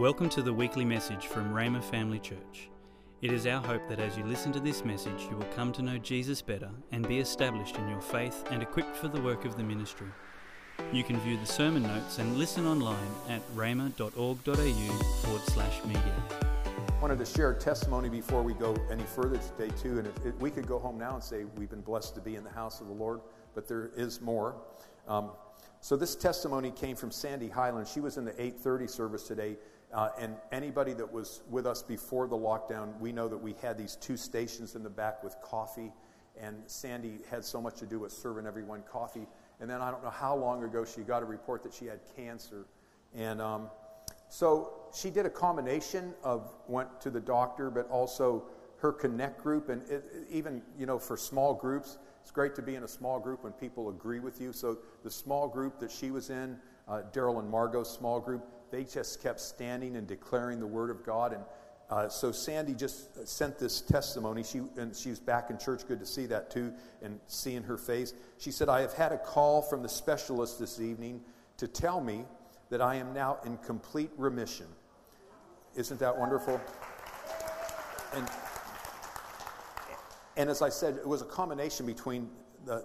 Welcome to the weekly message from Rhema Family Church. It is our hope that as you listen to this message, you will come to know Jesus better and be established in your faith and equipped for the work of the ministry. You can view the sermon notes and listen online at rhema.org.au forward slash media. wanted to share a testimony before we go any further today too and if, if we could go home now and say we've been blessed to be in the house of the lord but there is more um, so this testimony came from sandy highland she was in the 8.30 service today uh, and anybody that was with us before the lockdown we know that we had these two stations in the back with coffee. And sandy had so much to do with serving everyone coffee. And then i don't know how long ago she got a report that she had cancer. And um, so she did a combination of went to the doctor, but also her connect group, and it, even you know for small groups, it's great to be in a small group when people agree with you. So the small group that she was in, uh, Daryl and Margot's small group, they just kept standing and declaring the word of God. And uh, so Sandy just sent this testimony. She and she's back in church. Good to see that too, and seeing her face. She said, "I have had a call from the specialist this evening to tell me." that I am now in complete remission. Isn't that wonderful? And, and as I said, it was a combination between the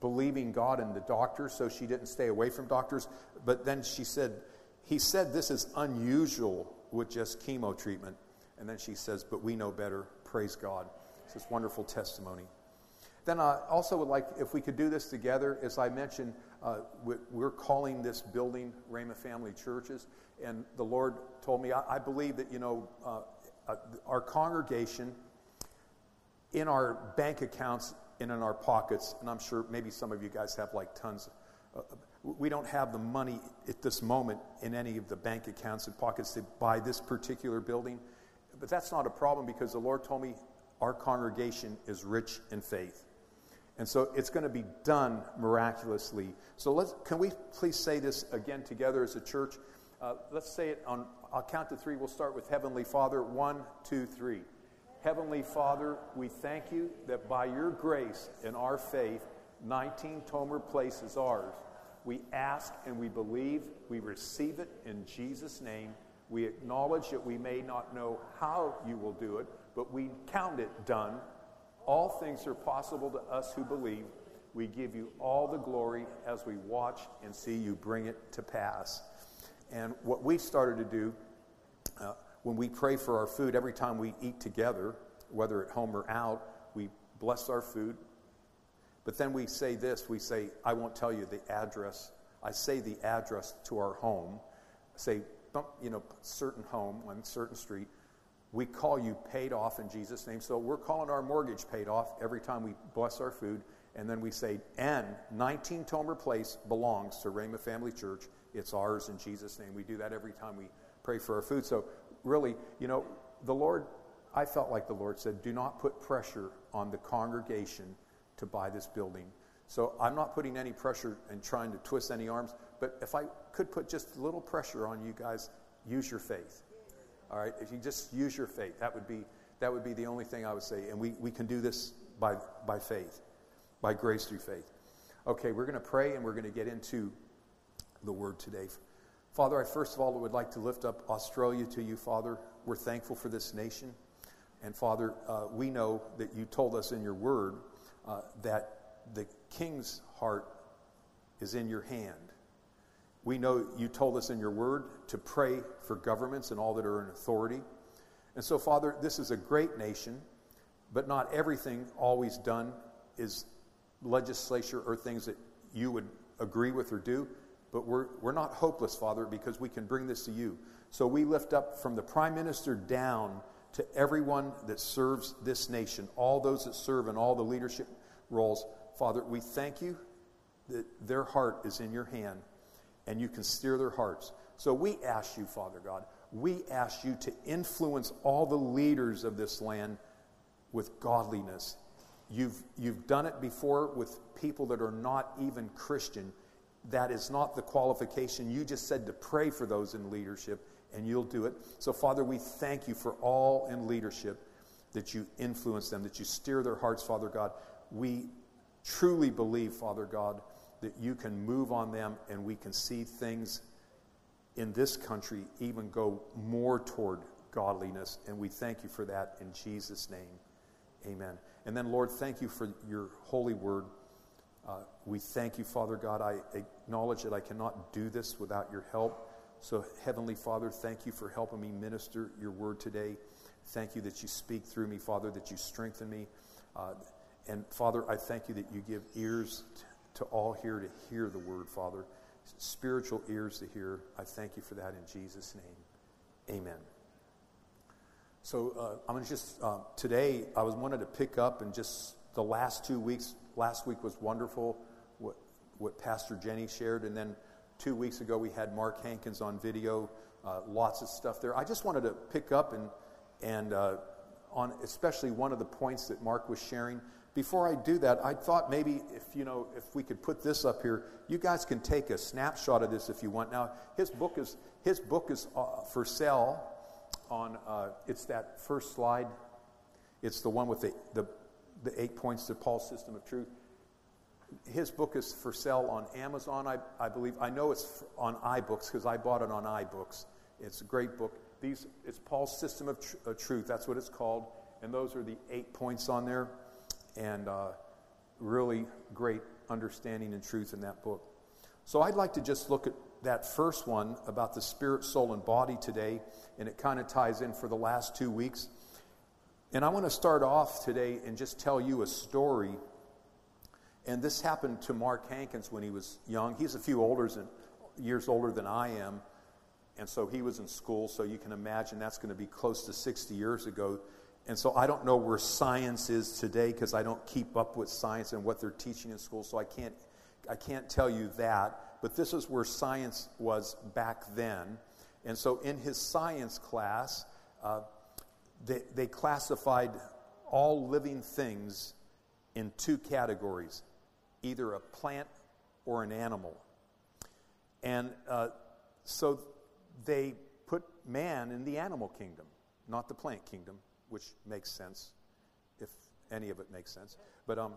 believing God and the doctors, so she didn't stay away from doctors. But then she said, he said this is unusual with just chemo treatment. And then she says, but we know better. Praise God. It's this wonderful testimony. Then I also would like, if we could do this together, as I mentioned, uh, we're calling this building Rhema Family Churches. And the Lord told me, I, I believe that, you know, uh, uh, our congregation, in our bank accounts and in our pockets, and I'm sure maybe some of you guys have like tons. Uh, we don't have the money at this moment in any of the bank accounts and pockets to buy this particular building. But that's not a problem because the Lord told me our congregation is rich in faith. And so it's going to be done miraculously. So let's, can we please say this again together as a church? Uh, let's say it on, I'll count to three. We'll start with Heavenly Father. One, two, three. Heavenly Father, we thank you that by your grace and our faith, 19 Tomer Place is ours. We ask and we believe, we receive it in Jesus' name. We acknowledge that we may not know how you will do it, but we count it done all things are possible to us who believe. We give you all the glory as we watch and see you bring it to pass. And what we started to do uh, when we pray for our food, every time we eat together, whether at home or out, we bless our food. But then we say this we say, I won't tell you the address. I say the address to our home. Say, you know, certain home on certain street. We call you paid off in Jesus' name. So we're calling our mortgage paid off every time we bless our food. And then we say, N, 19 Tomer Place belongs to Rhema Family Church. It's ours in Jesus' name. We do that every time we pray for our food. So really, you know, the Lord, I felt like the Lord said, do not put pressure on the congregation to buy this building. So I'm not putting any pressure and trying to twist any arms, but if I could put just a little pressure on you guys, use your faith. All right, if you just use your faith, that would be that would be the only thing I would say. And we, we can do this by by faith, by grace through faith. Okay, we're going to pray and we're going to get into the word today. Father, I first of all would like to lift up Australia to you, Father. We're thankful for this nation. And Father, uh, we know that you told us in your word uh, that the king's heart is in your hand. We know you told us in your word to pray for governments and all that are in authority. And so, Father, this is a great nation, but not everything always done is legislature or things that you would agree with or do. But we're, we're not hopeless, Father, because we can bring this to you. So we lift up from the prime minister down to everyone that serves this nation, all those that serve in all the leadership roles. Father, we thank you that their heart is in your hand and you can steer their hearts. So we ask you, Father God, we ask you to influence all the leaders of this land with godliness. You've, you've done it before with people that are not even Christian. That is not the qualification. You just said to pray for those in leadership, and you'll do it. So, Father, we thank you for all in leadership that you influence them, that you steer their hearts, Father God. We truly believe, Father God, that you can move on them and we can see things in this country even go more toward godliness. And we thank you for that in Jesus' name. Amen. And then, Lord, thank you for your holy word. Uh, we thank you, Father God. I acknowledge that I cannot do this without your help. So, Heavenly Father, thank you for helping me minister your word today. Thank you that you speak through me, Father, that you strengthen me. Uh, and Father, I thank you that you give ears to all here to hear the word, Father. Spiritual ears to hear. I thank you for that in Jesus' name. Amen. So uh, I'm going to just, uh, today, I was wanted to pick up and just the last two weeks. Last week was wonderful, what, what Pastor Jenny shared. And then two weeks ago, we had Mark Hankins on video. Uh, lots of stuff there. I just wanted to pick up and, and uh, on especially one of the points that Mark was sharing. Before I do that, I thought maybe if you know if we could put this up here, you guys can take a snapshot of this if you want. Now his book is his book is uh, for sale on, uh, it's that first slide. It's the one with the, the, the eight points to Paul's system of truth. His book is for sale on Amazon, I, I believe. I know it's on iBooks because I bought it on iBooks. It's a great book. These, it's Paul's System of tr- Truth. That's what it's called. And those are the eight points on there. And uh, really great understanding and truth in that book. So I'd like to just look at that first one about the spirit, soul, and body today, and it kind of ties in for the last two weeks. And I want to start off today and just tell you a story. And this happened to Mark Hankins when he was young. He's a few older than, years older than I am. And so he was in school, so you can imagine that's going to be close to 60 years ago. And so I don't know where science is today because I don't keep up with science and what they're teaching in school, so I can't, I can't tell you that but this is where science was back then. And so in his science class, uh, they, they classified all living things in two categories either a plant or an animal. And uh, so they put man in the animal kingdom, not the plant kingdom, which makes sense, if any of it makes sense. But um,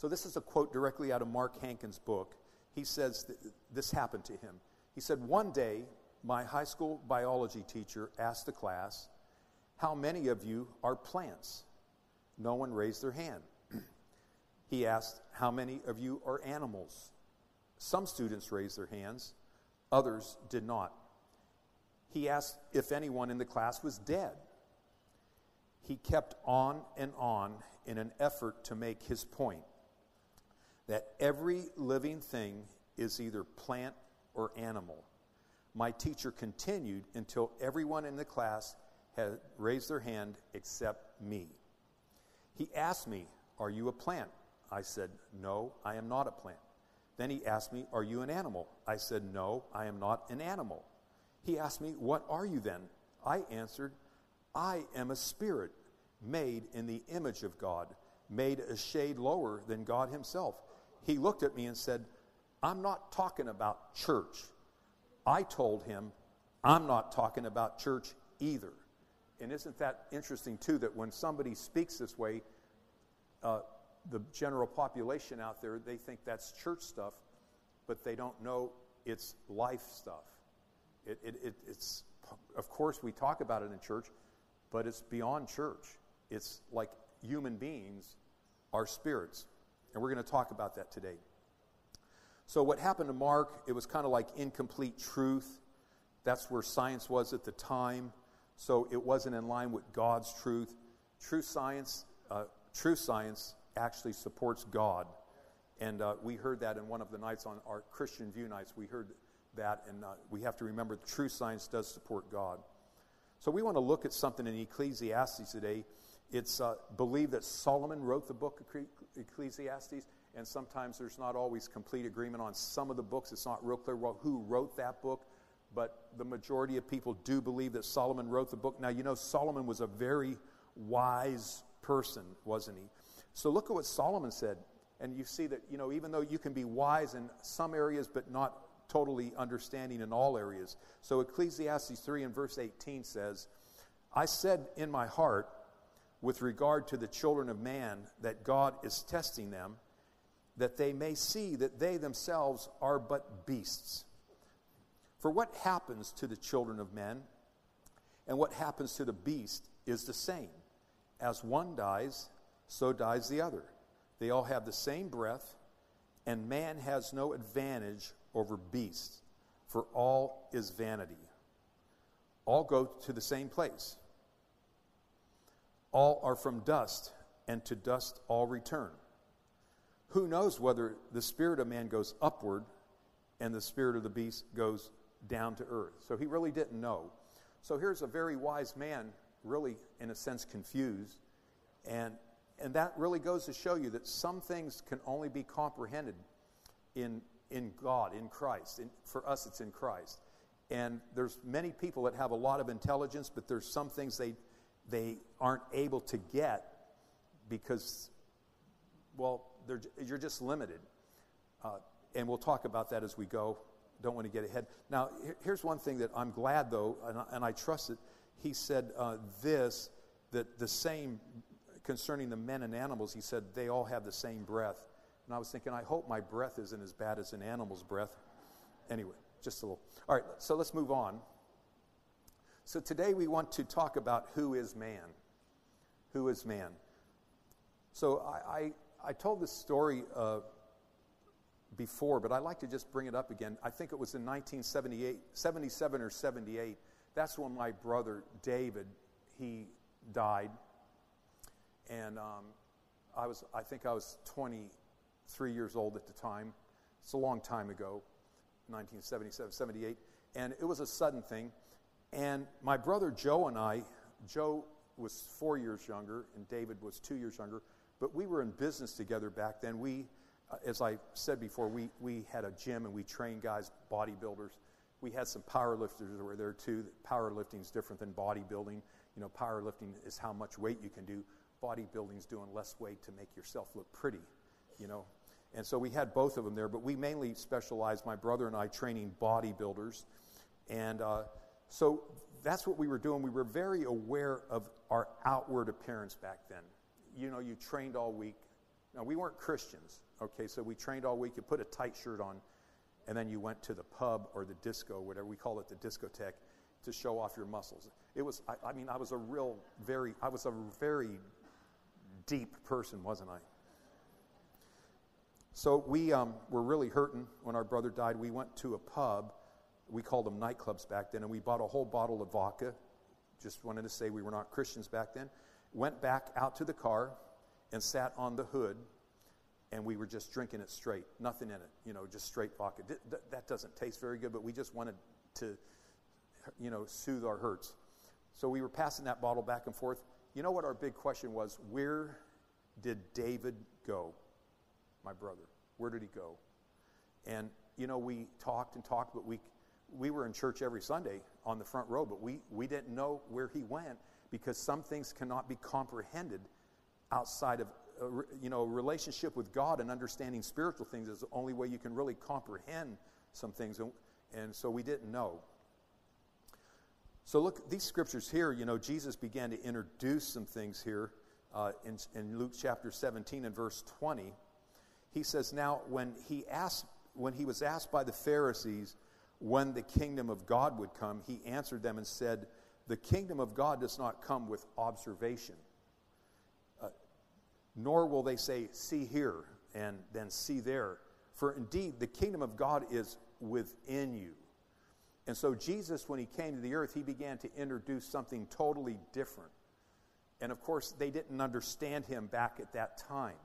so, this is a quote directly out of Mark Hankins' book. He says this happened to him. He said, One day, my high school biology teacher asked the class, How many of you are plants? No one raised their hand. he asked, How many of you are animals? Some students raised their hands, others did not. He asked if anyone in the class was dead. He kept on and on in an effort to make his point that every living thing is either plant or animal. My teacher continued until everyone in the class had raised their hand except me. He asked me, Are you a plant? I said, No, I am not a plant. Then he asked me, Are you an animal? I said, No, I am not an animal. He asked me, What are you then? I answered, I am a spirit made in the image of God, made a shade lower than God Himself he looked at me and said, I'm not talking about church. I told him, I'm not talking about church either. And isn't that interesting, too, that when somebody speaks this way, uh, the general population out there, they think that's church stuff, but they don't know it's life stuff. It, it, it, it's, of course, we talk about it in church, but it's beyond church. It's like human beings are spirits. And we're going to talk about that today. So, what happened to Mark, it was kind of like incomplete truth. That's where science was at the time. So, it wasn't in line with God's truth. True science, uh, true science actually supports God. And uh, we heard that in one of the nights on our Christian View nights. We heard that, and uh, we have to remember the true science does support God. So, we want to look at something in Ecclesiastes today. It's uh, believed that Solomon wrote the book Ecclesiastes, and sometimes there's not always complete agreement on some of the books. It's not real clear who wrote that book, but the majority of people do believe that Solomon wrote the book. Now, you know, Solomon was a very wise person, wasn't he? So look at what Solomon said. And you see that, you know, even though you can be wise in some areas, but not totally understanding in all areas. So Ecclesiastes 3 and verse 18 says, I said in my heart, with regard to the children of man that God is testing them, that they may see that they themselves are but beasts. For what happens to the children of men and what happens to the beast is the same. As one dies, so dies the other. They all have the same breath, and man has no advantage over beasts, for all is vanity. All go to the same place. All are from dust, and to dust all return. Who knows whether the spirit of man goes upward and the spirit of the beast goes down to earth? So he really didn't know. So here's a very wise man, really, in a sense, confused. And, and that really goes to show you that some things can only be comprehended in, in God, in Christ. In, for us, it's in Christ. And there's many people that have a lot of intelligence, but there's some things they, they aren't able to get because, well, you're just limited. Uh, and we'll talk about that as we go. Don't want to get ahead. Now, here's one thing that I'm glad, though, and I, and I trust it. He said uh, this that the same concerning the men and animals, he said they all have the same breath. And I was thinking, I hope my breath isn't as bad as an animal's breath. Anyway, just a little. All right, so let's move on. So today we want to talk about who is man. Who is man? So I, I, I told this story uh, before, but I'd like to just bring it up again. I think it was in 1978, 77 or 78. That's when my brother David, he died. And um, I was, I think I was 23 years old at the time. It's a long time ago, 1977, 78. And it was a sudden thing. And my brother Joe and I, Joe was four years younger, and David was two years younger. But we were in business together back then. We, uh, as I said before, we, we had a gym and we trained guys, bodybuilders. We had some powerlifters that were there too. Powerlifting is different than bodybuilding. You know, powerlifting is how much weight you can do. Bodybuilding is doing less weight to make yourself look pretty, you know. And so we had both of them there, but we mainly specialized, my brother and I, training bodybuilders. And uh, so that's what we were doing. We were very aware of our outward appearance back then you know, you trained all week. Now, we weren't Christians, okay, so we trained all week. You put a tight shirt on, and then you went to the pub or the disco, whatever we call it, the discotheque, to show off your muscles. It was, I, I mean, I was a real, very, I was a very deep person, wasn't I? So we um, were really hurting when our brother died. We went to a pub. We called them nightclubs back then, and we bought a whole bottle of vodka. Just wanted to say we were not Christians back then. Went back out to the car and sat on the hood and we were just drinking it straight. Nothing in it you know just straight vodka. That doesn't taste very good but we just wanted to you know soothe our hurts. So we were passing that bottle back and forth. You know what our big question was? Where did david go my brother where did he go and you know we talked and talked but we we were in church every sunday on the front row but we we didn't know where he went because some things cannot be comprehended outside of a, you know, relationship with God and understanding spiritual things is the only way you can really comprehend some things. And, and so we didn't know. So look, these scriptures here, you know, Jesus began to introduce some things here uh, in, in Luke chapter 17 and verse 20. He says, Now, when he, asked, when he was asked by the Pharisees when the kingdom of God would come, he answered them and said, the kingdom of God does not come with observation, uh, nor will they say, see here and then see there. For indeed, the kingdom of God is within you. And so, Jesus, when he came to the earth, he began to introduce something totally different. And of course, they didn't understand him back at that time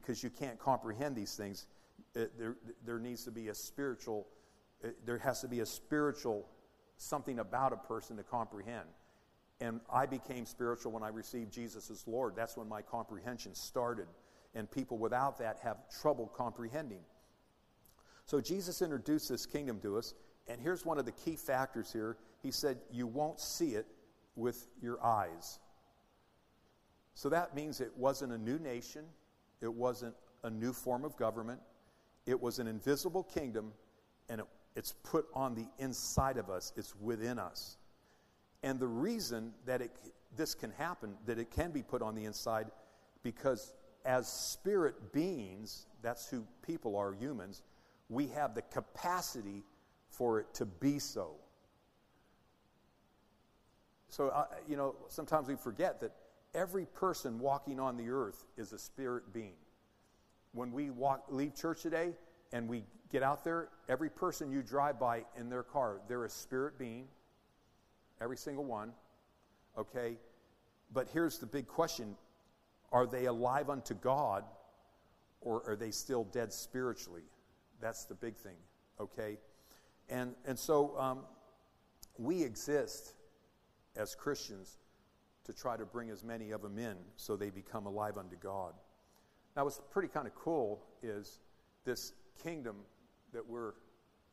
because you can't comprehend these things. Uh, there, there needs to be a spiritual, uh, there has to be a spiritual something about a person to comprehend. And I became spiritual when I received Jesus as Lord. That's when my comprehension started. And people without that have trouble comprehending. So Jesus introduced this kingdom to us. And here's one of the key factors here. He said, You won't see it with your eyes. So that means it wasn't a new nation, it wasn't a new form of government, it was an invisible kingdom, and it it's put on the inside of us, it's within us. And the reason that it, this can happen, that it can be put on the inside, because as spirit beings, that's who people are, humans, we have the capacity for it to be so. So, uh, you know, sometimes we forget that every person walking on the earth is a spirit being. When we walk, leave church today and we get out there, every person you drive by in their car, they're a spirit being. Every single one. Okay? But here's the big question Are they alive unto God or are they still dead spiritually? That's the big thing. Okay? And, and so um, we exist as Christians to try to bring as many of them in so they become alive unto God. Now, what's pretty kind of cool is this kingdom that we're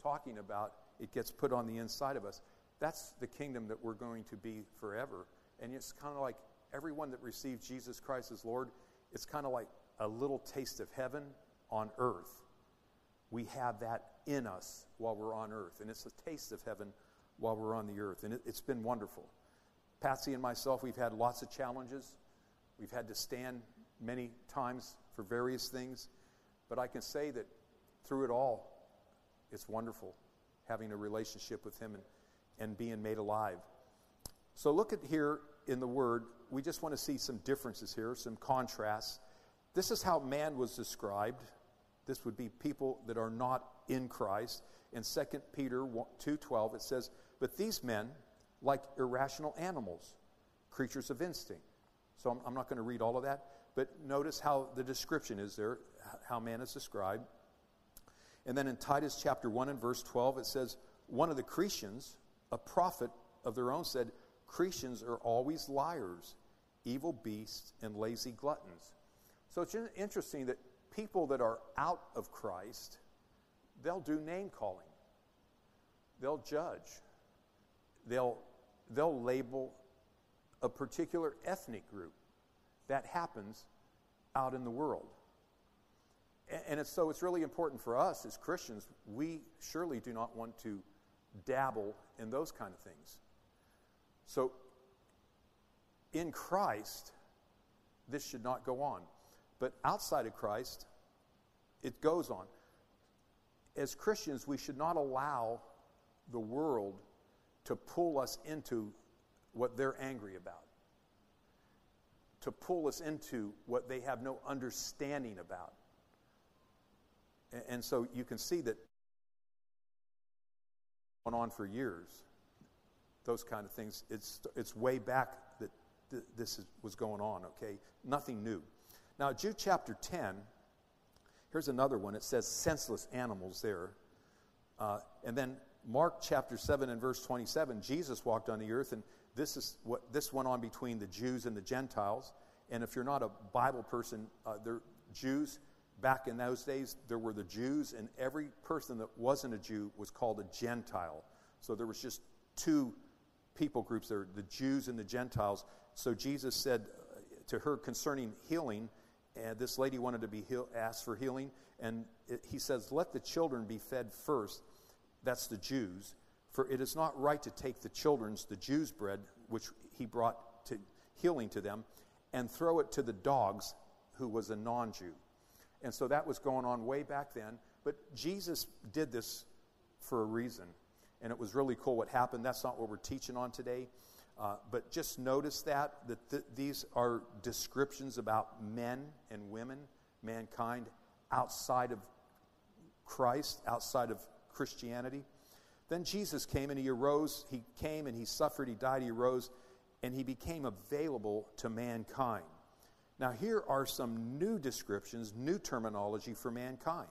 talking about, it gets put on the inside of us. That's the kingdom that we're going to be forever. And it's kind of like everyone that receives Jesus Christ as Lord, it's kind of like a little taste of heaven on earth. We have that in us while we're on earth. And it's a taste of heaven while we're on the earth. And it, has been wonderful. Patsy and myself, we've had lots of challenges. We've had to stand many times for various things. But I can say that through it all, it's wonderful having a relationship with Him and, and being made alive. So look at here in the Word. We just want to see some differences here, some contrasts. This is how man was described. This would be people that are not in Christ. In 2 Peter 2:12 it says, "But these men, like irrational animals, creatures of instinct." So I'm, I'm not going to read all of that, but notice how the description is there, how man is described. And then in Titus chapter 1 and verse 12, it says, One of the Cretians, a prophet of their own, said, Cretians are always liars, evil beasts, and lazy gluttons. So it's interesting that people that are out of Christ, they'll do name calling, they'll judge, they'll, they'll label a particular ethnic group. That happens out in the world. And it's, so it's really important for us as Christians, we surely do not want to dabble in those kind of things. So in Christ, this should not go on. But outside of Christ, it goes on. As Christians, we should not allow the world to pull us into what they're angry about, to pull us into what they have no understanding about. And so you can see that went on for years. Those kind of things. It's, it's way back that th- this is, was going on, okay? Nothing new. Now, Jude chapter 10, here's another one. It says senseless animals there. Uh, and then Mark chapter 7 and verse 27, Jesus walked on the earth, and this is what this went on between the Jews and the Gentiles. And if you're not a Bible person, uh, they're Jews back in those days, there were the Jews, and every person that wasn't a Jew was called a Gentile. So there was just two people groups there, the Jews and the Gentiles. So Jesus said uh, to her concerning healing, and this lady wanted to be asked for healing, and it, he says, "Let the children be fed first." That's the Jews, for it is not right to take the children's, the Jews' bread, which he brought to healing to them, and throw it to the dogs, who was a non-Jew. And so that was going on way back then. But Jesus did this for a reason. And it was really cool what happened. That's not what we're teaching on today. Uh, but just notice that, that th- these are descriptions about men and women, mankind, outside of Christ, outside of Christianity. Then Jesus came and he arose. He came and he suffered. He died. He arose. And he became available to mankind. Now, here are some new descriptions, new terminology for mankind.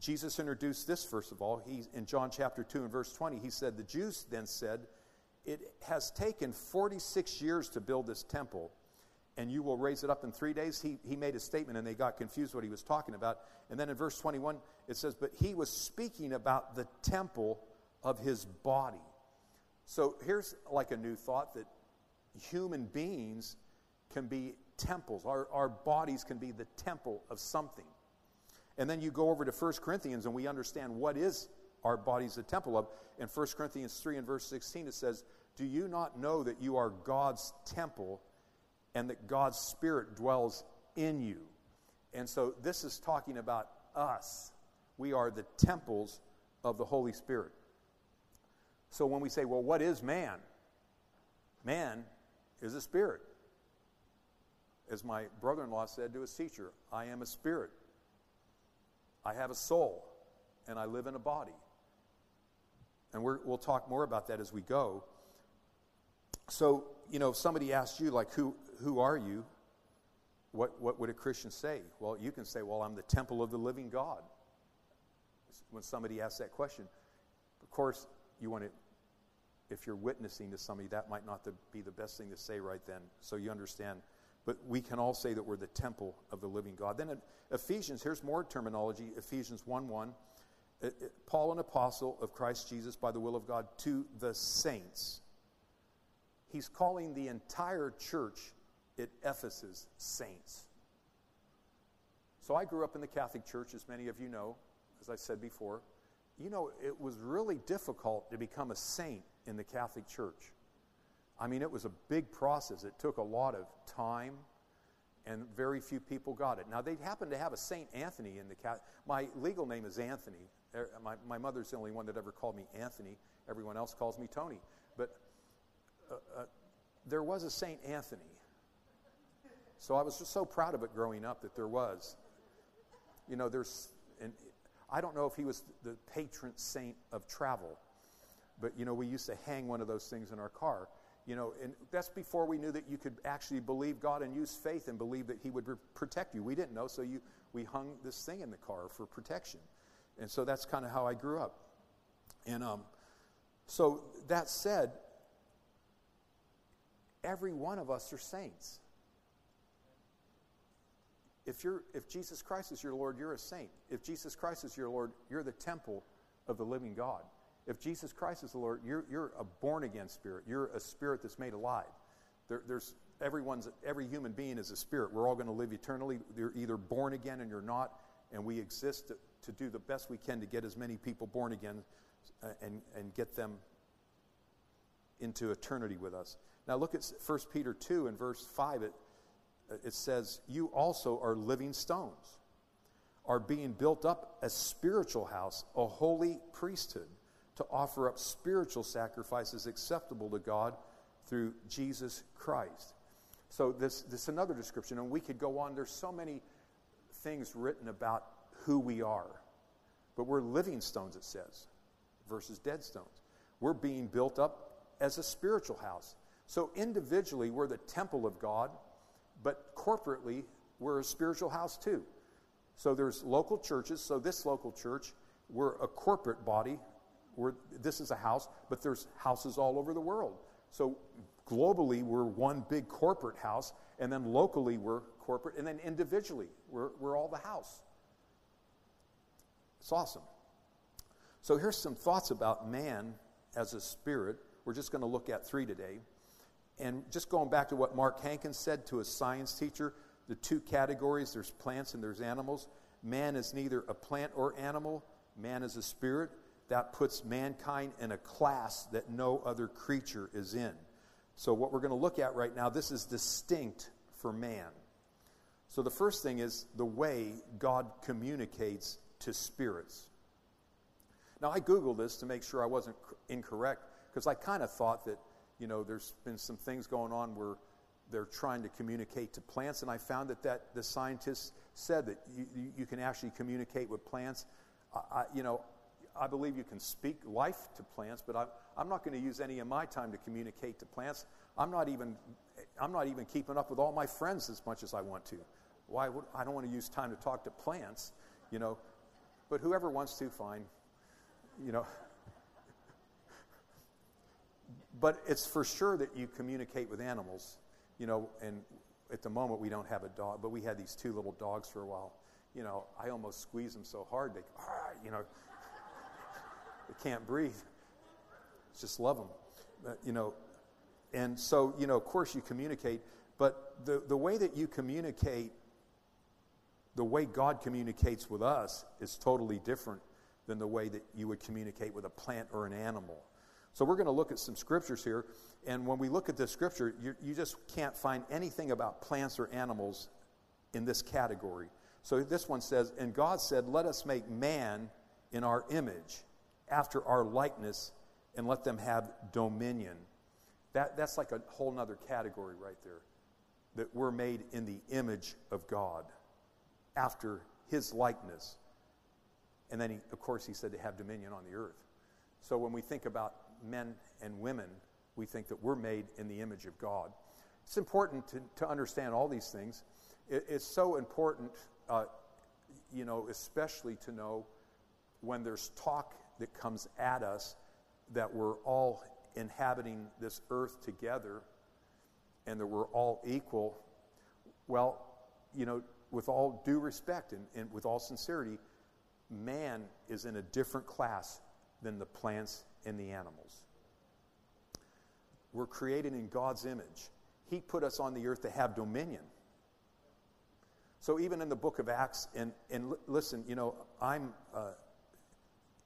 Jesus introduced this, first of all. He, in John chapter 2 and verse 20, he said, The Jews then said, It has taken 46 years to build this temple, and you will raise it up in three days. He, he made a statement, and they got confused what he was talking about. And then in verse 21, it says, But he was speaking about the temple of his body. So here's like a new thought that human beings can be temples. Our, our bodies can be the temple of something. And then you go over to 1 Corinthians and we understand what is our bodies the temple of. In 1 Corinthians 3 and verse 16, it says, Do you not know that you are God's temple and that God's Spirit dwells in you? And so this is talking about us. We are the temples of the Holy Spirit. So when we say, well, what is man? Man is a spirit. As my brother in law said to his teacher, I am a spirit. I have a soul, and I live in a body. And we will talk more about that as we go. So, you know, if somebody asks you, like, who, who are you? What, what would a Christian say? Well, you can say, well, I'm the temple of the living God. When somebody asks that question, of course, you want to, if you're witnessing to somebody, that might not be the best thing to say right then. So you understand. But we can all say that we're the temple of the living God. Then in Ephesians, here's more terminology Ephesians 1 1. Uh, uh, Paul, an apostle of Christ Jesus by the will of God, to the saints. He's calling the entire church at Ephesus saints. So I grew up in the Catholic Church, as many of you know, as I said before. You know, it was really difficult to become a saint in the Catholic Church. I mean, it was a big process. It took a lot of time, and very few people got it. Now, they happen to have a Saint Anthony in the Catholic. My legal name is Anthony. Er, my, my mother's the only one that ever called me Anthony. Everyone else calls me Tony. But uh, uh, there was a Saint Anthony. So I was just so proud of it growing up that there was. You know, there's, and I don't know if he was the patron saint of travel, but you know, we used to hang one of those things in our car. You know, and that's before we knew that you could actually believe God and use faith and believe that He would protect you. We didn't know, so you, we hung this thing in the car for protection. And so that's kind of how I grew up. And um, so that said, every one of us are saints. If, you're, if Jesus Christ is your Lord, you're a saint. If Jesus Christ is your Lord, you're the temple of the living God. If Jesus Christ is the Lord, you're, you're a born again spirit. You're a spirit that's made alive. There, there's everyone's every human being is a spirit. We're all going to live eternally. You're either born again and you're not, and we exist to, to do the best we can to get as many people born again uh, and, and get them into eternity with us. Now look at 1 Peter 2 and verse 5. It, it says, You also are living stones, are being built up a spiritual house, a holy priesthood, to offer up spiritual sacrifices acceptable to God through Jesus Christ. So this, this is another description, and we could go on. There's so many things written about who we are. But we're living stones, it says, versus dead stones. We're being built up as a spiritual house. So individually, we're the temple of God, but corporately, we're a spiritual house too. So there's local churches. So this local church, we're a corporate body. We're, this is a house, but there's houses all over the world. So globally, we're one big corporate house, and then locally, we're corporate, and then individually, we're, we're all the house. It's awesome. So here's some thoughts about man as a spirit. We're just going to look at three today. And just going back to what Mark Hankins said to a science teacher, the two categories there's plants and there's animals. Man is neither a plant or animal, man is a spirit. That puts mankind in a class that no other creature is in. So, what we're going to look at right now, this is distinct for man. So, the first thing is the way God communicates to spirits. Now, I Googled this to make sure I wasn't incorrect because I kind of thought that you know, there's been some things going on where they're trying to communicate to plants, and I found that, that the scientists said that you, you can actually communicate with plants. I, you know, I believe you can speak life to plants, but I, I'm not going to use any of my time to communicate to plants. I'm not even, I'm not even keeping up with all my friends as much as I want to. Why would, I don't want to use time to talk to plants, you know. But whoever wants to, fine. You know, but it's for sure that you communicate with animals, you know, and at the moment we don't have a dog, but we had these two little dogs for a while. You know, I almost squeeze them so hard they, you know, they can't breathe. Just love them, but, you know. And so, you know, of course you communicate, but the, the way that you communicate, the way God communicates with us is totally different than the way that you would communicate with a plant or an animal. So we're going to look at some scriptures here. And when we look at this scripture, you, you just can't find anything about plants or animals in this category. So this one says, And God said, Let us make man in our image, after our likeness and let them have dominion. That, that's like a whole other category right there. That we're made in the image of God, after his likeness. And then, he, of course, he said to have dominion on the earth. So when we think about men and women, we think that we're made in the image of God. It's important to, to understand all these things. It, it's so important, uh, you know, especially to know when there's talk that comes at us that we're all inhabiting this earth together and that we're all equal. Well, you know, with all due respect and, and with all sincerity, man is in a different class than the plants and the animals. We're created in God's image. He put us on the earth to have dominion. So even in the book of Acts, and, and listen, you know, I'm, uh,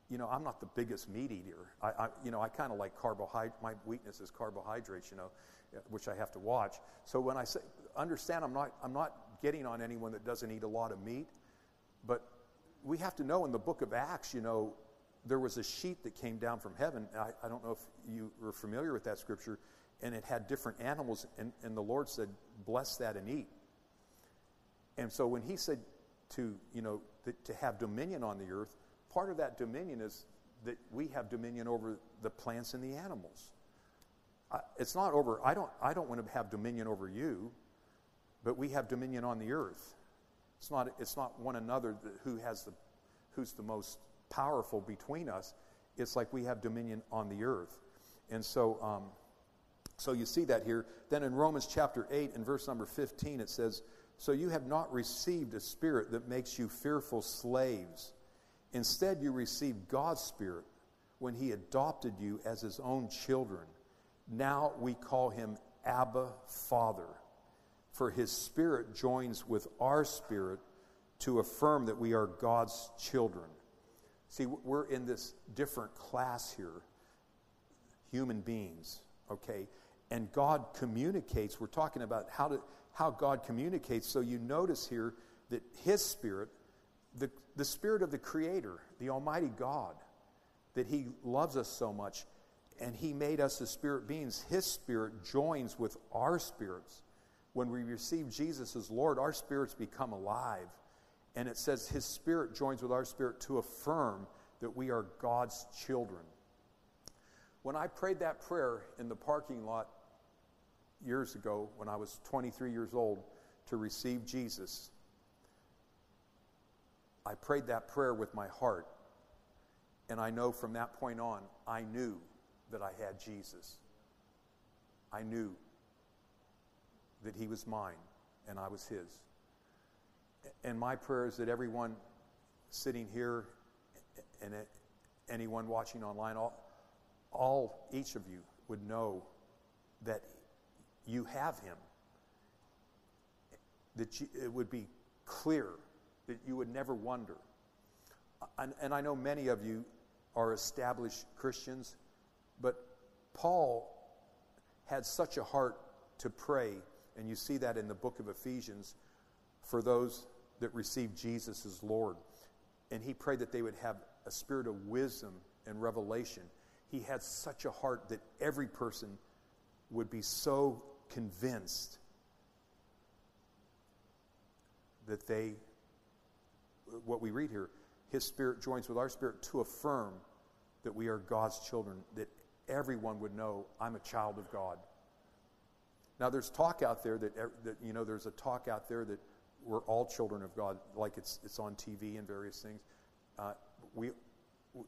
you know, I'm not the biggest meat eater. I, I you know, I kind of like carbohydrate. My weakness is carbohydrates, you know, which I have to watch. So when I say, understand, I'm not, I'm not getting on anyone that doesn't eat a lot of meat, but we have to know in the book of Acts, you know, there was a sheet that came down from heaven. I, I don't know if you were familiar with that scripture, and it had different animals, and, and the Lord said, Bless that and eat. And so when He said to, you know, to have dominion on the earth, part of that dominion is that we have dominion over the plants and the animals. I, it's not over, I don't, I don't want to have dominion over you, but we have dominion on the earth. It's not, it's not one another who has the, who's the most powerful between us. It's like we have dominion on the earth. And so, um, so you see that here. Then in Romans chapter 8 and verse number 15, it says, So you have not received a spirit that makes you fearful slaves. Instead, you received God's spirit when he adopted you as his own children. Now we call him Abba Father. For his spirit joins with our spirit to affirm that we are God's children. See, we're in this different class here, human beings, okay? And God communicates. We're talking about how, to, how God communicates. So you notice here that His Spirit, the, the Spirit of the Creator, the Almighty God, that He loves us so much, and He made us as spirit beings, His Spirit joins with our spirits. When we receive Jesus as Lord, our spirits become alive and it says his spirit joins with our spirit to affirm that we are God's children. When I prayed that prayer in the parking lot years ago, when I was 23 years old, to receive Jesus, I prayed that prayer with my heart. And I know from that point on, I knew that I had Jesus. I knew that he was mine and I was his and my prayer is that everyone sitting here and anyone watching online, all, all each of you would know that you have him. That you, it would be clear, that you would never wonder. And, and I know many of you are established Christians, but Paul had such a heart to pray, and you see that in the book of Ephesians for those that received Jesus as Lord. And he prayed that they would have a spirit of wisdom and revelation. He had such a heart that every person would be so convinced that they, what we read here, his spirit joins with our spirit to affirm that we are God's children, that everyone would know I'm a child of God. Now, there's talk out there that, that you know, there's a talk out there that we're all children of God, like it's, it's on TV and various things. Uh, we,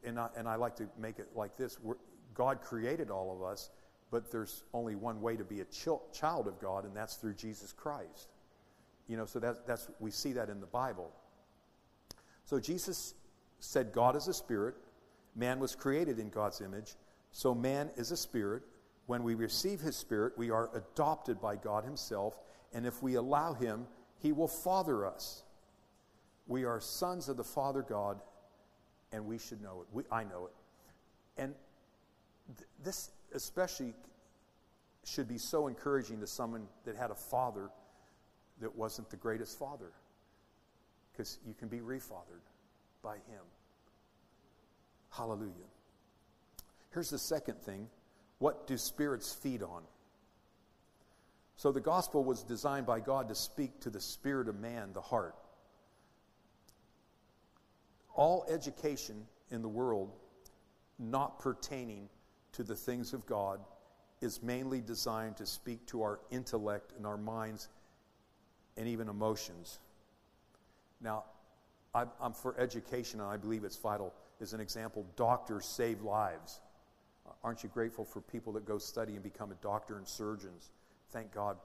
and, I, and I like to make it like this we're, God created all of us, but there's only one way to be a child of God, and that's through Jesus Christ. You know, so that's, that's, we see that in the Bible. So Jesus said, God is a spirit. Man was created in God's image. So man is a spirit. When we receive his spirit, we are adopted by God himself. And if we allow him he will father us. We are sons of the Father God, and we should know it. We, I know it. And th- this especially should be so encouraging to someone that had a father that wasn't the greatest father, because you can be refathered by him. Hallelujah. Here's the second thing what do spirits feed on? So the gospel was designed by God to speak to the spirit of man, the heart. All education in the world not pertaining to the things of God is mainly designed to speak to our intellect and our minds and even emotions. Now, I'm for education, and I believe it's vital. As an example, doctors save lives. Aren't you grateful for people that go study and become a doctor and surgeons? Thank God.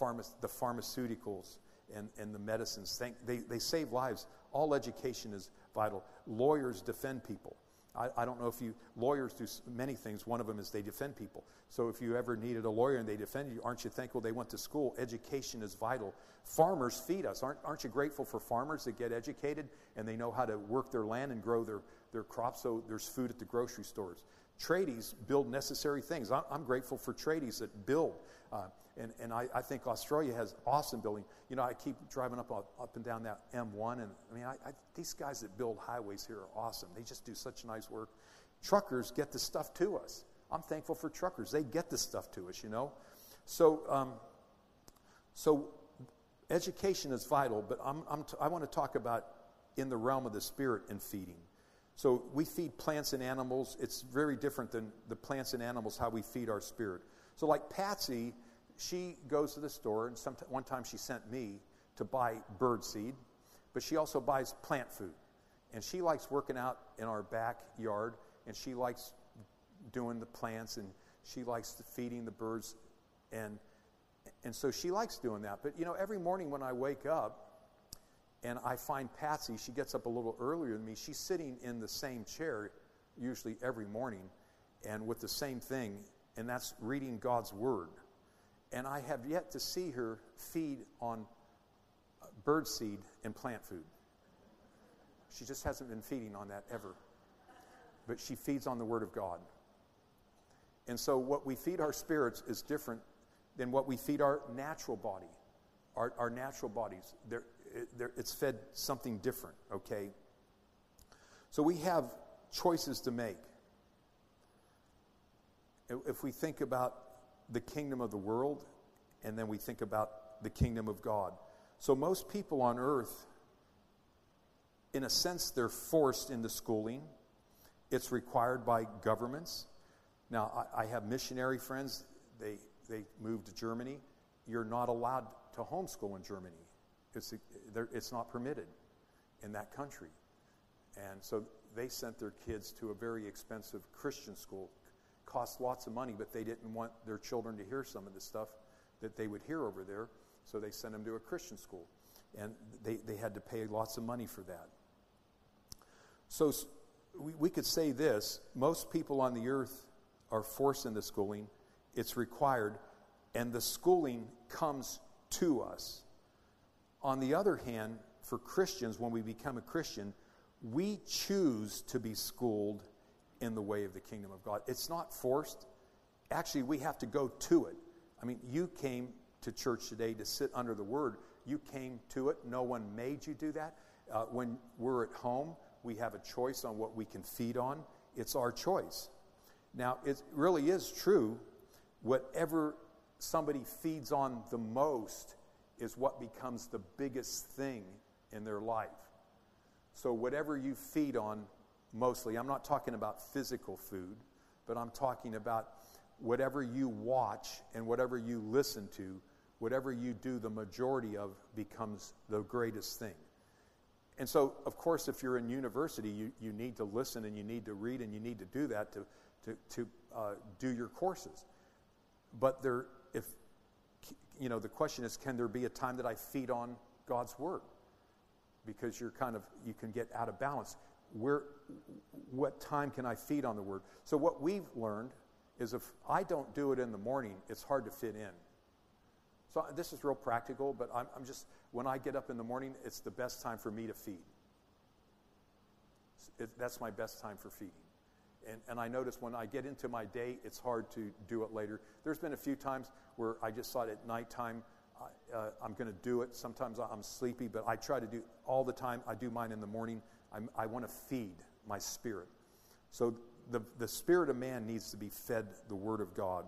Pharma- the pharmaceuticals and, and the medicines, thank, they, they save lives. All education is vital. Lawyers defend people. I, I, don't know if you, lawyers do many things. One of them is they defend people. So if you ever needed a lawyer and they defend you, aren't you thankful they went to school? Education is vital. Farmers feed us. Aren't, aren't you grateful for farmers that get educated and they know how to work their land and grow their, their crops so there's food at the grocery stores? Tradies build necessary things. I'm, grateful for tradies that build. Uh, and, and I, I, think Australia has awesome building. You know, I keep driving up up and down that M1, and I mean, I, I, these guys that build highways here are awesome. They just do such nice work. Truckers get the stuff to us. I'm thankful for truckers. They get the stuff to us, you know. So, um, so education is vital, but I'm, I'm t- I want to talk about in the realm of the spirit and feeding. So we feed plants and animals. It's very different than the plants and animals how we feed our spirit. So, like Patsy she goes to the store, and some, one time she sent me to buy bird seed, but she also buys plant food. And she likes working out in our backyard, and she likes doing the plants, and she likes feeding the birds. And, and so she likes doing that. But, you know, every morning when I wake up, and I find Patsy, she gets up a little earlier than me. She's sitting in the same chair, usually every morning, and with the same thing, and that's reading God's Word. And I have yet to see her feed on bird seed and plant food. She just hasn't been feeding on that ever. But she feeds on the Word of God. And so, what we feed our spirits is different than what we feed our natural body. Our, our natural bodies, they're, they're, it's fed something different, okay? So, we have choices to make. If we think about the kingdom of the world, and then we think about the kingdom of God. So, most people on earth, in a sense, they're forced into schooling. It's required by governments. Now, I, I have missionary friends, they, they moved to Germany. You're not allowed to homeschool in Germany, it's, it's not permitted in that country. And so they sent their kids to a very expensive Christian school cost lots of money, but they didn't want their children to hear some of the stuff that they would hear over there, so they sent them to a Christian school. And they, they had to pay lots of money for that. So we, we could say this most people on the earth are forced into schooling, it's required, and the schooling comes to us. On the other hand, for Christians, when we become a Christian, we choose to be schooled in the way of the kingdom of God. It's not forced. Actually, we have to go to it. I mean, you came to church today to sit under the word. You came to it. No one made you do that. Uh, when we're at home, we have a choice on what we can feed on. It's our choice. Now, it really is true. Whatever somebody feeds on the most is what becomes the biggest thing in their life. So, whatever you feed on mostly. I'm not talking about physical food, but I'm talking about whatever you watch and whatever you listen to, whatever you do, the majority of becomes the greatest thing. And so, of course, if you're in university, you, you need to listen and you need to read and you need to do that to, to, to uh, do your courses. But there, if, you know, the question is, can there be a time that I feed on God's Word? Because you're kind of, you can get out of balance where, what time can I feed on the word? So, what we've learned is if I don't do it in the morning, it's hard to fit in. So, this is real practical, but I'm, I'm just, when I get up in the morning, it's the best time for me to feed. It, that's my best time for feeding. And, and I notice when I get into my day, it's hard to do it later. There's been a few times where I just thought at nighttime, uh, I'm going to do it. Sometimes I'm sleepy, but I try to do all the time. I do mine in the morning. I'm, i want to feed my spirit. So the, the spirit of man needs to be fed the Word of God.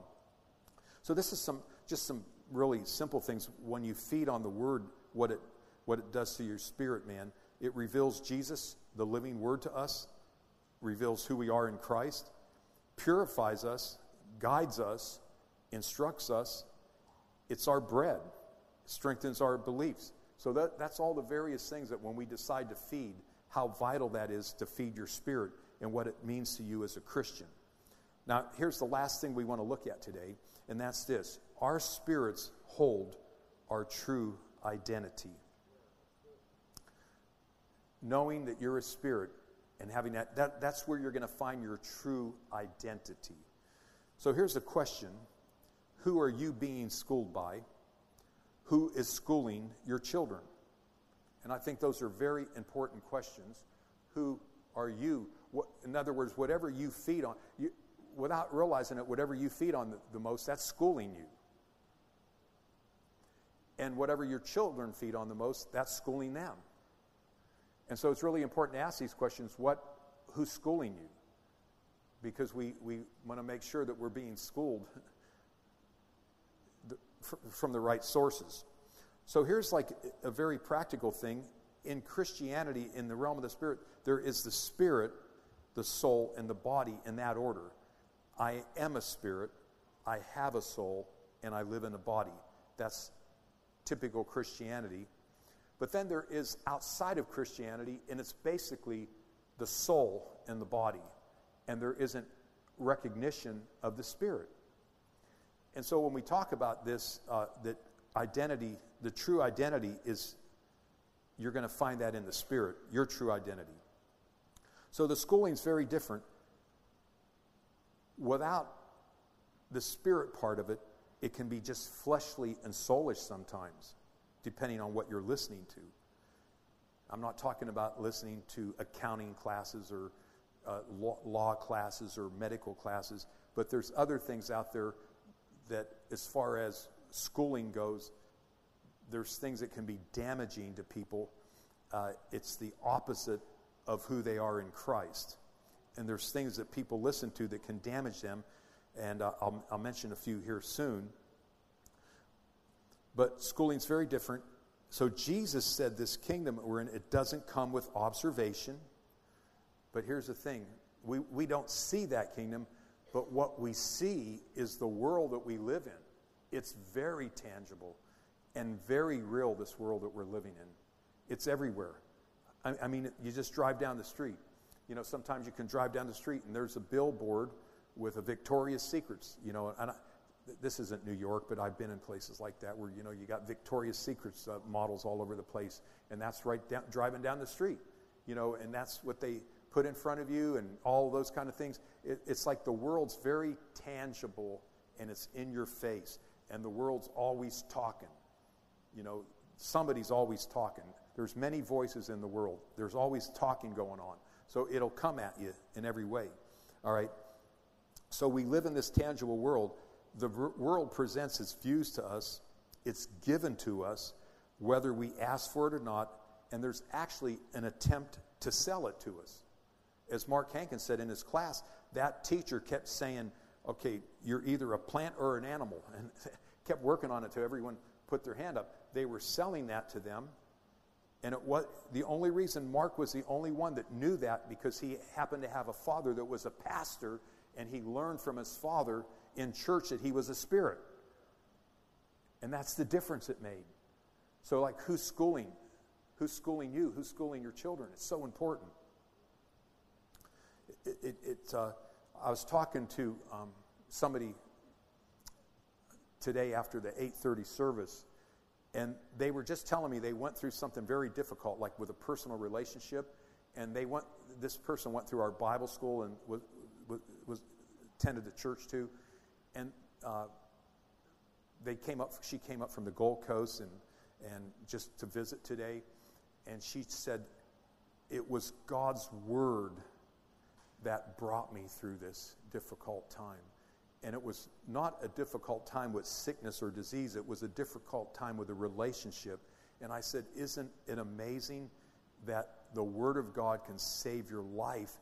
So this is some just some really simple things. When you feed on the Word, what it what it does to your spirit, man, it reveals Jesus, the living Word, to us, reveals who we are in Christ, purifies us, guides us, instructs us. It's our bread, strengthens our beliefs. So that, that's all the various things that when we decide to feed, how vital that is to feed your spirit and what it means to you as a Christian. Now, here's the last thing we want to look at today, and that's this our spirits hold our true identity. Knowing that you're a spirit and having that, that that's where you're going to find your true identity. So here's the question Who are you being schooled by? Who is schooling your children? And I think those are very important questions. Who are you? What, in other words, whatever you feed on, you, without realizing it, whatever you feed on the, the most, that's schooling you. And whatever your children feed on the most, that's schooling them. And so it's really important to ask these questions what, who's schooling you? Because we, we want to make sure that we're being schooled from the right sources. So here's like a very practical thing. In Christianity, in the realm of the spirit, there is the spirit, the soul, and the body in that order. I am a spirit, I have a soul, and I live in a body. That's typical Christianity. But then there is outside of Christianity, and it's basically the soul and the body. And there isn't recognition of the spirit. And so when we talk about this, uh, that identity, the true identity is, you're going to find that in the spirit, your true identity. So the schooling is very different. Without the spirit part of it, it can be just fleshly and soulish sometimes, depending on what you're listening to. I'm not talking about listening to accounting classes or uh, law, law classes or medical classes, but there's other things out there that, as far as schooling goes, there's things that can be damaging to people. Uh, it's the opposite of who they are in Christ. And there's things that people listen to that can damage them. And uh, I'll, I'll mention a few here soon. But schooling's very different. So Jesus said this kingdom that we're in, it doesn't come with observation. But here's the thing we, we don't see that kingdom but what we see is the world that we live in. It's very tangible and very real, this world that we're living in. It's everywhere. I, I mean, you just drive down the street. You know, sometimes you can drive down the street and there's a billboard with a Victoria's Secrets, you know, and I, this isn't New York, but I've been in places like that where, you know, you got Victoria's Secrets uh, models all over the place, and that's right down, driving down the street, you know, and that's what they, put in front of you and all those kind of things. It, it's like the world's very tangible and it's in your face, and the world's always talking. You know, somebody's always talking. There's many voices in the world. There's always talking going on. So it'll come at you in every way. All right. So we live in this tangible world. The world presents its views to us. It's given to us, whether we ask for it or not. And there's actually an attempt to sell it to us as Mark Hankins said in his class, that teacher kept saying, okay, you're either a plant or an animal, and kept working on it till everyone put their hand up. They were selling that to them. And it was the only reason Mark was the only one that knew that because he happened to have a father that was a pastor, and he learned from his father in church that he was a spirit. And that's the difference it made. So, like, who's schooling? Who's schooling you? Who's schooling your children? It's so important it, it, uh, I was talking to um, somebody today after the 8:30 service, and they were just telling me they went through something very difficult, like with a personal relationship, and they went. This person went through our Bible school and was, was, was attended the church too, and uh, they came up. She came up from the Gold Coast and and just to visit today, and she said it was God's word that brought me through this difficult time. And it was not a difficult time with sickness or disease, it was a difficult time with a relationship. And I said, Isn't it amazing that the Word of God can save your life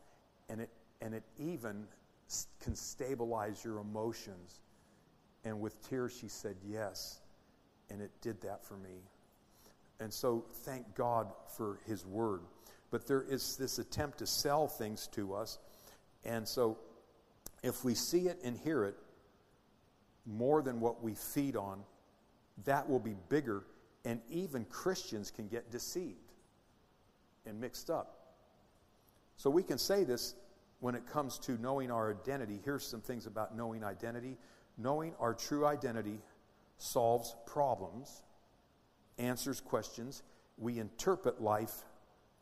and it and it even can stabilize your emotions. And with tears, she said yes, and it did that for me. And so, thank God for His Word. But there is this attempt to sell things to us. And so, if we see it and hear it more than what we feed on, that will be bigger. And even Christians can get deceived and mixed up. So we can say this when it comes to knowing our identity. Here's some things about knowing identity. Knowing our true identity solves problems, answers questions. We interpret life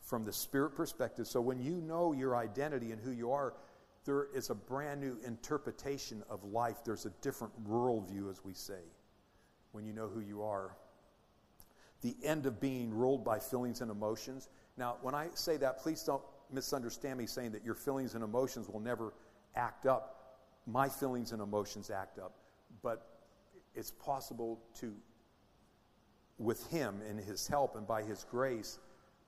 from the spirit perspective. So when you know your identity and who you are, there is a brand new interpretation of life. There's a different worldview, as we say, when you know who you are. The end of being ruled by feelings and emotions. Now, when I say that, please don't misunderstand me saying that your feelings and emotions will never act up. My feelings and emotions act up. But it's possible to, with Him and His help and by His grace,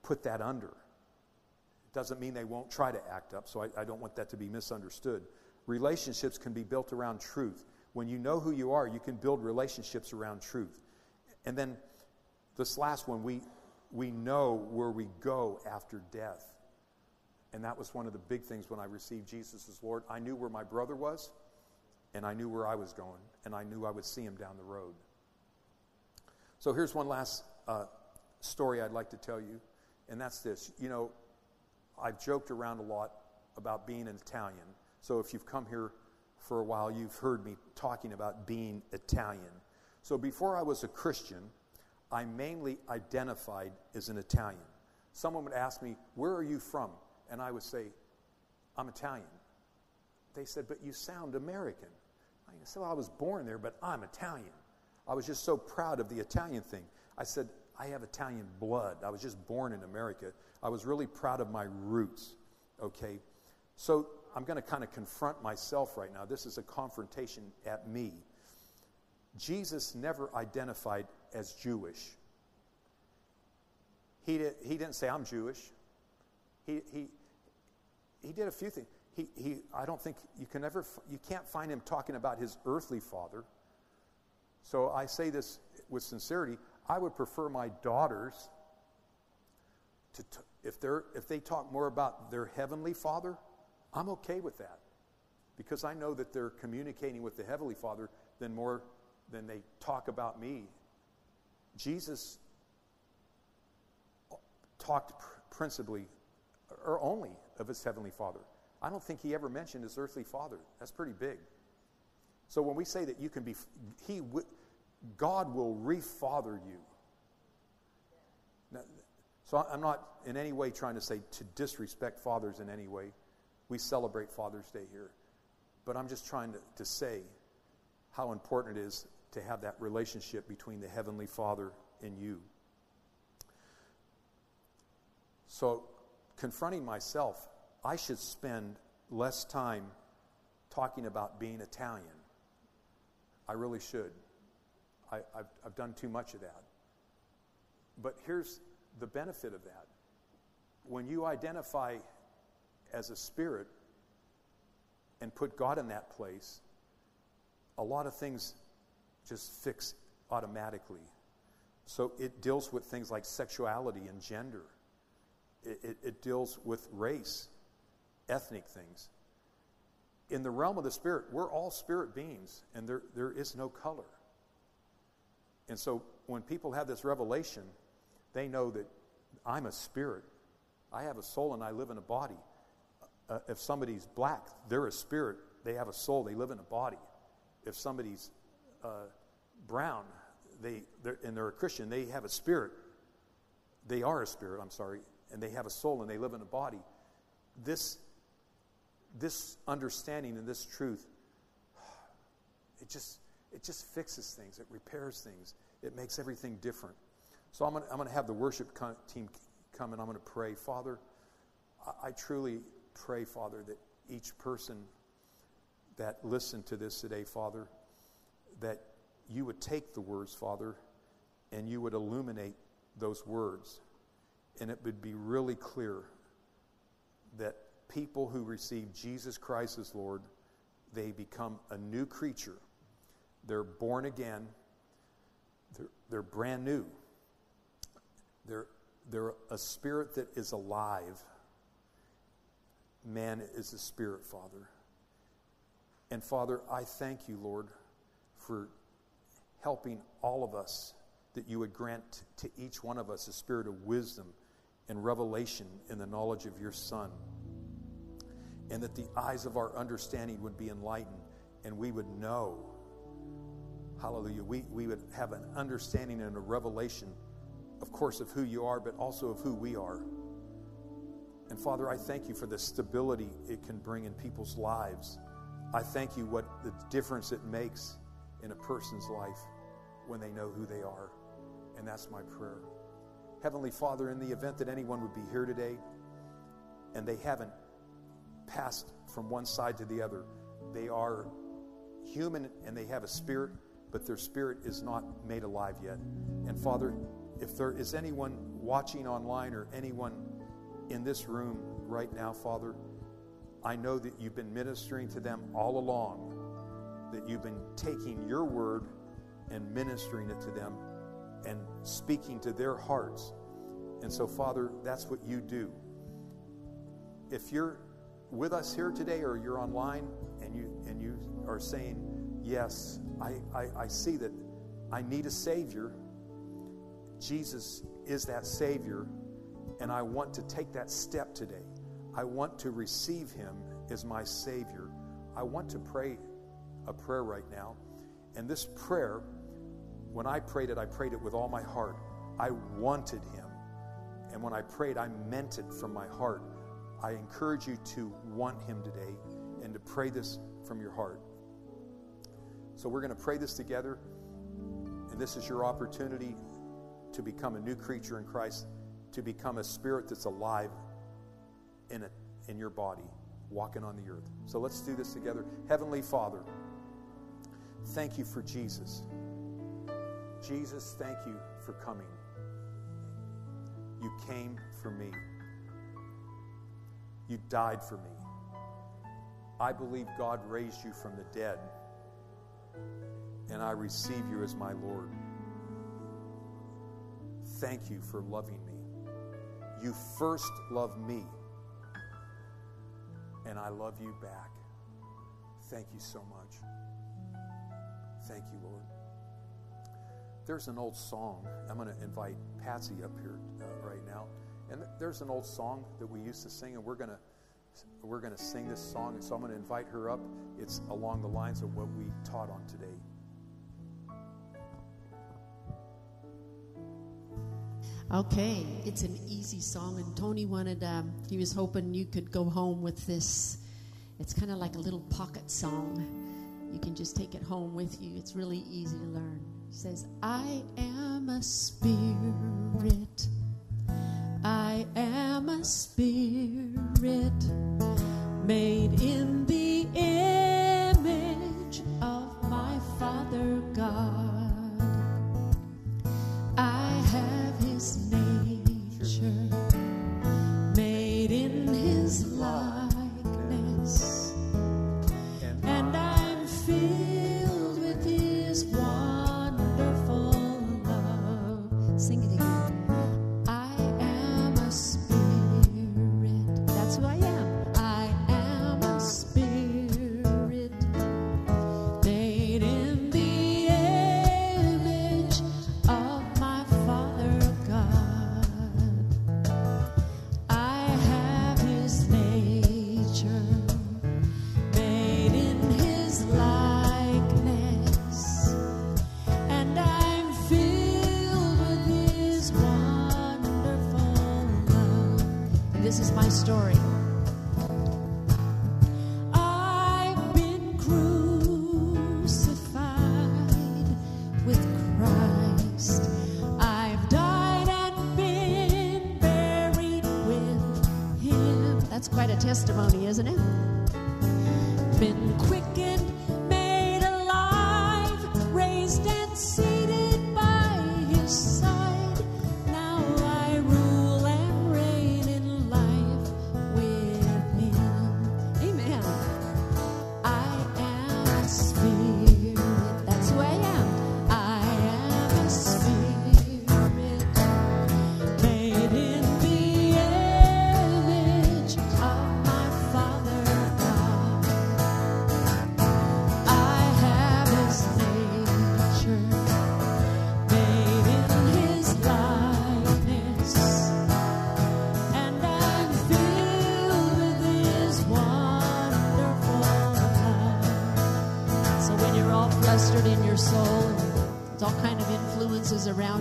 put that under. It doesn't mean they won't try to act up, so I, I don't want that to be misunderstood. Relationships can be built around truth. When you know who you are, you can build relationships around truth. And then this last one, we, we know where we go after death. And that was one of the big things when I received Jesus as Lord. I knew where my brother was, and I knew where I was going, and I knew I would see him down the road. So here's one last uh, story I'd like to tell you, and that's this. You know, I've joked around a lot about being an Italian. So if you've come here for a while, you've heard me talking about being Italian. So before I was a Christian, I mainly identified as an Italian. Someone would ask me, Where are you from? And I would say, I'm Italian. They said, But you sound American. I said, Well, I was born there, but I'm Italian. I was just so proud of the Italian thing. I said, I have Italian blood. I was just born in America. I was really proud of my roots. Okay? So I'm going to kind of confront myself right now. This is a confrontation at me. Jesus never identified as Jewish. He, did, he didn't say, I'm Jewish. He, he, he did a few things. He, he, I don't think you can ever, you can't find him talking about his earthly father. So I say this with sincerity. I would prefer my daughters to, t- if, they're, if they talk more about their heavenly father, I'm okay with that. Because I know that they're communicating with the heavenly father than more than they talk about me. Jesus talked pr- principally or only of his heavenly father. I don't think he ever mentioned his earthly father. That's pretty big. So when we say that you can be, he, God will refather you. Now, so I'm not in any way trying to say to disrespect fathers in any way. We celebrate Father's Day here. But I'm just trying to, to say how important it is to have that relationship between the Heavenly Father and you. So confronting myself, I should spend less time talking about being Italian. I really should. I, have I've done too much of that. But here's the benefit of that. When you identify as a spirit and put God in that place, a lot of things just fix automatically. So it deals with things like sexuality and gender it, it, it deals with race, ethnic things. In the realm of the spirit, we're all spirit beings, and there, there is no color. And so when people have this revelation, they know that I'm a spirit. I have a soul and I live in a body. Uh, if somebody's black, they're a spirit. They have a soul. They live in a body. If somebody's uh, brown, they they're, and they're a Christian, they have a spirit. They are a spirit. I'm sorry, and they have a soul and they live in a body. This, this understanding and this truth, it just, it just fixes things, it repairs things, it makes everything different. So I'm going I'm to have the worship team come and I'm going to pray. Father, I, I truly pray, Father, that each person that listened to this today, Father, that you would take the words, Father, and you would illuminate those words and it would be really clear that people who receive Jesus Christ as Lord, they become a new creature. They're born again. They're, they're brand new. They're, they're a spirit that is alive. Man is a spirit, Father. And Father, I thank you, Lord, for helping all of us that you would grant to each one of us a spirit of wisdom and revelation in the knowledge of your Son. And that the eyes of our understanding would be enlightened and we would know, hallelujah, we, we would have an understanding and a revelation, of course, of who you are, but also of who we are. And Father, I thank you for the stability it can bring in people's lives. I thank you what the difference it makes in a person's life when they know who they are. And that's my prayer. Heavenly Father, in the event that anyone would be here today and they haven't passed from one side to the other, they are human and they have a spirit, but their spirit is not made alive yet. And Father, if there is anyone watching online or anyone in this room right now, Father, I know that you've been ministering to them all along, that you've been taking your word and ministering it to them and speaking to their hearts. And so, Father, that's what you do. If you're with us here today or you're online and you and you are saying, Yes, I, I, I see that I need a Savior. Jesus is that Savior, and I want to take that step today. I want to receive Him as my Savior. I want to pray a prayer right now. And this prayer when I prayed it, I prayed it with all my heart. I wanted him. And when I prayed, I meant it from my heart. I encourage you to want him today and to pray this from your heart. So we're going to pray this together. And this is your opportunity to become a new creature in Christ, to become a spirit that's alive in it, in your body, walking on the earth. So let's do this together. Heavenly Father, thank you for Jesus. Jesus, thank you for coming. You came for me. You died for me. I believe God raised you from the dead, and I receive you as my Lord. Thank you for loving me. You first loved me, and I love you back. Thank you so much. Thank you, Lord. There's an old song. I'm going to invite Patsy up here uh, right now. And there's an old song that we used to sing, and we're going to we're going to sing this song. And so I'm going to invite her up. It's along the lines of what we taught on today. Okay, it's an easy song, and Tony wanted, um, he was hoping you could go home with this. It's kind of like a little pocket song. You can just take it home with you. It's really easy to learn says, I am a spirit. A spirit made in the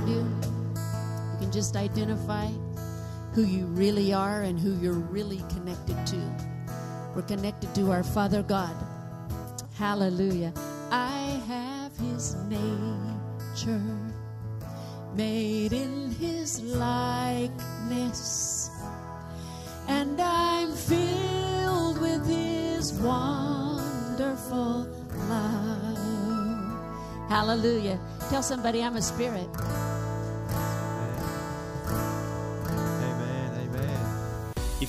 around you. You can just identify who you really are and who you're really connected to. We're connected to our Father God. Hallelujah. I have His nature made in His likeness, and I'm filled with His wonderful love. Hallelujah. Tell somebody I'm a spirit.